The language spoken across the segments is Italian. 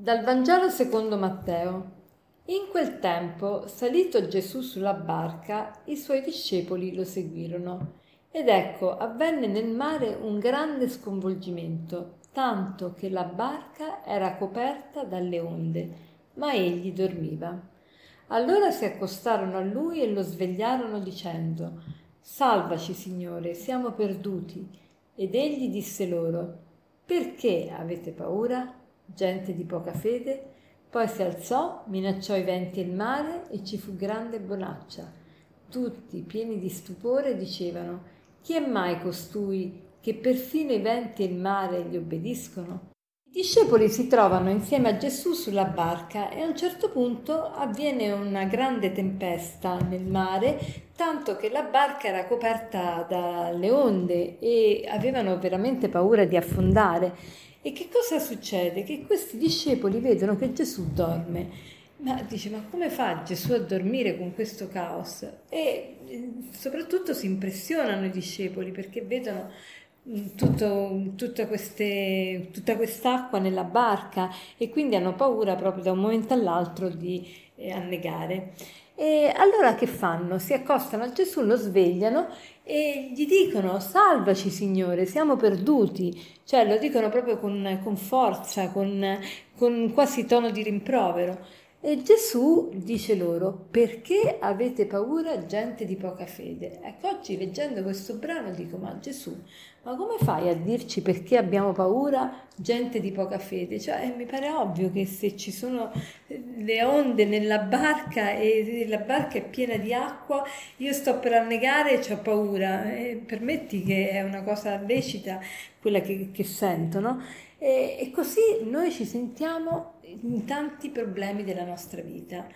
Dal Vangelo secondo Matteo. In quel tempo, salito Gesù sulla barca, i suoi discepoli lo seguirono. Ed ecco, avvenne nel mare un grande sconvolgimento, tanto che la barca era coperta dalle onde, ma egli dormiva. Allora si accostarono a lui e lo svegliarono dicendo, Salvaci, Signore, siamo perduti. Ed egli disse loro, Perché avete paura? Gente di poca fede, poi si alzò, minacciò i venti e il mare e ci fu grande bonaccia. Tutti, pieni di stupore, dicevano, chi è mai costui che perfino i venti e il mare gli obbediscono? I discepoli si trovano insieme a Gesù sulla barca e a un certo punto avviene una grande tempesta nel mare, tanto che la barca era coperta dalle onde e avevano veramente paura di affondare. E che cosa succede? Che questi discepoli vedono che Gesù dorme. Ma dice, ma come fa Gesù a dormire con questo caos? E eh, soprattutto si impressionano i discepoli perché vedono tutto, tutta, queste, tutta quest'acqua nella barca e quindi hanno paura proprio da un momento all'altro di eh, annegare. E allora che fanno? Si accostano a Gesù, lo svegliano e gli dicono salvaci Signore, siamo perduti, cioè lo dicono proprio con, con forza, con, con quasi tono di rimprovero. E Gesù dice loro, perché avete paura gente di poca fede? Ecco, oggi leggendo questo brano dico, ma Gesù, ma come fai a dirci perché abbiamo paura gente di poca fede? Cioè, eh, mi pare ovvio che se ci sono le onde nella barca e la barca è piena di acqua, io sto per annegare e ho paura. E permetti che è una cosa lecita quella che, che sento, no? E, e così noi ci sentiamo in tanti problemi della nostra vita.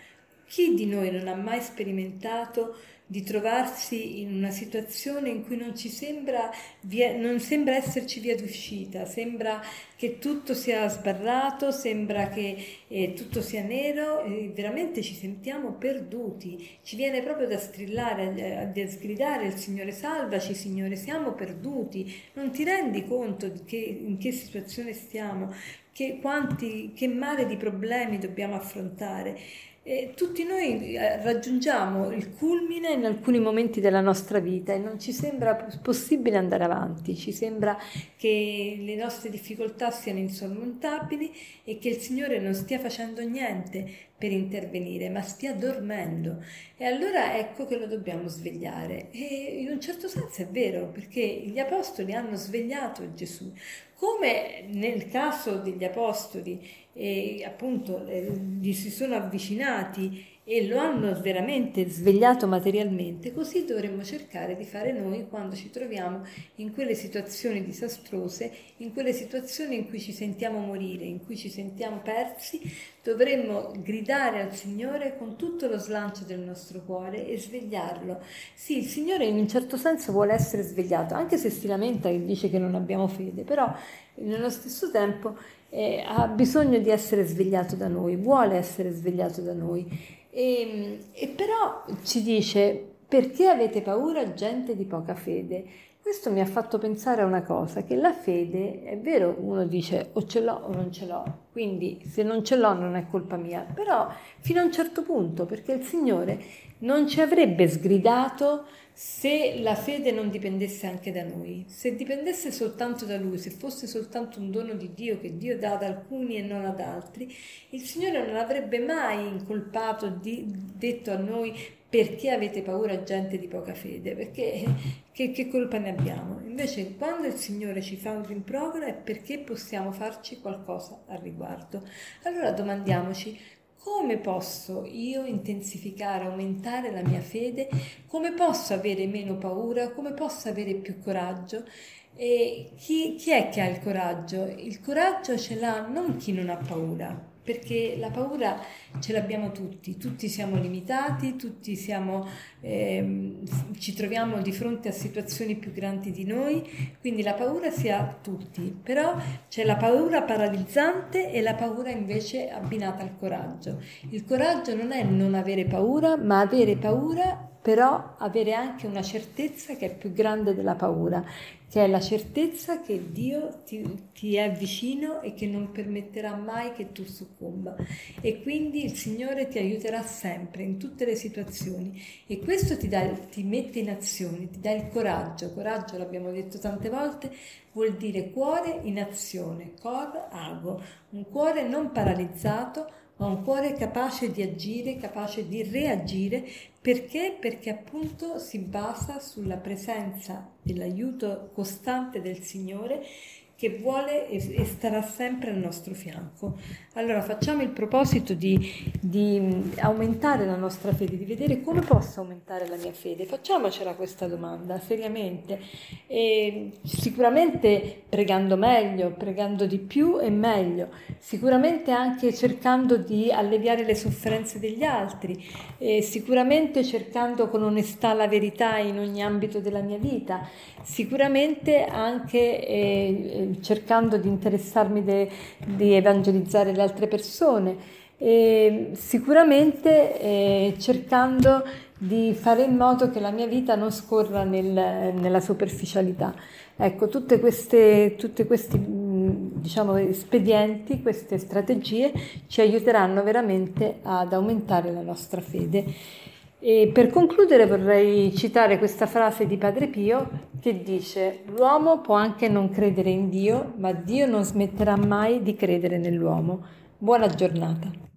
Chi di noi non ha mai sperimentato di trovarsi in una situazione in cui non ci sembra, via, non sembra esserci via d'uscita, sembra che tutto sia sbarrato, sembra che eh, tutto sia nero e veramente ci sentiamo perduti. Ci viene proprio da strillare, da sgridare il Signore salvaci, Signore, siamo perduti. Non ti rendi conto che, in che situazione stiamo, che, quanti, che mare di problemi dobbiamo affrontare. E tutti noi eh, raggiungiamo il culmine in alcuni momenti della nostra vita e non ci sembra possibile andare avanti, ci sembra che le nostre difficoltà siano insormontabili e che il Signore non stia facendo niente per intervenire, ma stia dormendo. E allora ecco che lo dobbiamo svegliare. E in un certo senso è vero, perché gli apostoli hanno svegliato Gesù. Come nel caso degli apostoli, eh, appunto, eh, gli si sono avvicinati e lo hanno veramente svegliato materialmente, così dovremmo cercare di fare noi quando ci troviamo in quelle situazioni disastrose, in quelle situazioni in cui ci sentiamo morire, in cui ci sentiamo persi, dovremmo gridare al Signore con tutto lo slancio del nostro cuore e svegliarlo. Sì, il Signore in un certo senso vuole essere svegliato, anche se si lamenta e dice che non abbiamo fede, però nello stesso tempo eh, ha bisogno di essere svegliato da noi, vuole essere svegliato da noi. E, e però ci dice perché avete paura gente di poca fede? Questo mi ha fatto pensare a una cosa, che la fede, è vero, uno dice o ce l'ho o non ce l'ho, quindi se non ce l'ho non è colpa mia, però fino a un certo punto, perché il Signore non ci avrebbe sgridato se la fede non dipendesse anche da noi, se dipendesse soltanto da Lui, se fosse soltanto un dono di Dio che Dio dà ad alcuni e non ad altri, il Signore non avrebbe mai incolpato, di, detto a noi perché avete paura gente di poca fede, perché che, che colpa ne abbiamo? Invece quando il Signore ci fa un rimprovero è perché possiamo farci qualcosa al riguardo. Allora domandiamoci come posso io intensificare, aumentare la mia fede? Come posso avere meno paura? Come posso avere più coraggio? E chi, chi è che ha il coraggio? Il coraggio ce l'ha non chi non ha paura, perché la paura ce l'abbiamo tutti, tutti siamo limitati, tutti siamo, eh, ci troviamo di fronte a situazioni più grandi di noi, quindi la paura si ha tutti, però c'è la paura paralizzante e la paura invece abbinata al coraggio. Il coraggio non è non avere paura, ma avere paura però avere anche una certezza che è più grande della paura, che è la certezza che Dio ti, ti, è vicino e che non permetterà mai che tu succomba. E quindi il Signore ti aiuterà sempre in tutte le situazioni. E questo ti, dà, ti mette in azione, ti dà il coraggio. Coraggio, l'abbiamo detto tante volte, vuol dire cuore in azione, cor ago, un cuore non paralizzato, ma un cuore capace di agire, capace di reagire, perché? Perché appunto si basa sulla presenza e l'aiuto costante del Signore che vuole e starà sempre al nostro fianco. Allora facciamo il proposito di, di, aumentare la nostra fede, di vedere come posso aumentare la mia fede. Facciamocela questa domanda seriamente. E sicuramente pregando meglio, pregando di più e meglio, sicuramente anche cercando di alleviare le sofferenze degli altri, sicuramente cercando con onestà la verità in ogni ambito della mia vita, sicuramente anche eh, cercando di interessarmi de, di evangelizzare le altre persone e sicuramente eh, cercando di fare in modo che la mia vita non scorra nel, nella superficialità. Ecco, tutte queste, tutti questi diciamo, espedienti, queste strategie ci aiuteranno veramente ad aumentare la nostra fede. E per concludere vorrei citare questa frase di Padre Pio che dice l'uomo può anche non credere in Dio, ma Dio non smetterà mai di credere nell'uomo. Buona giornata.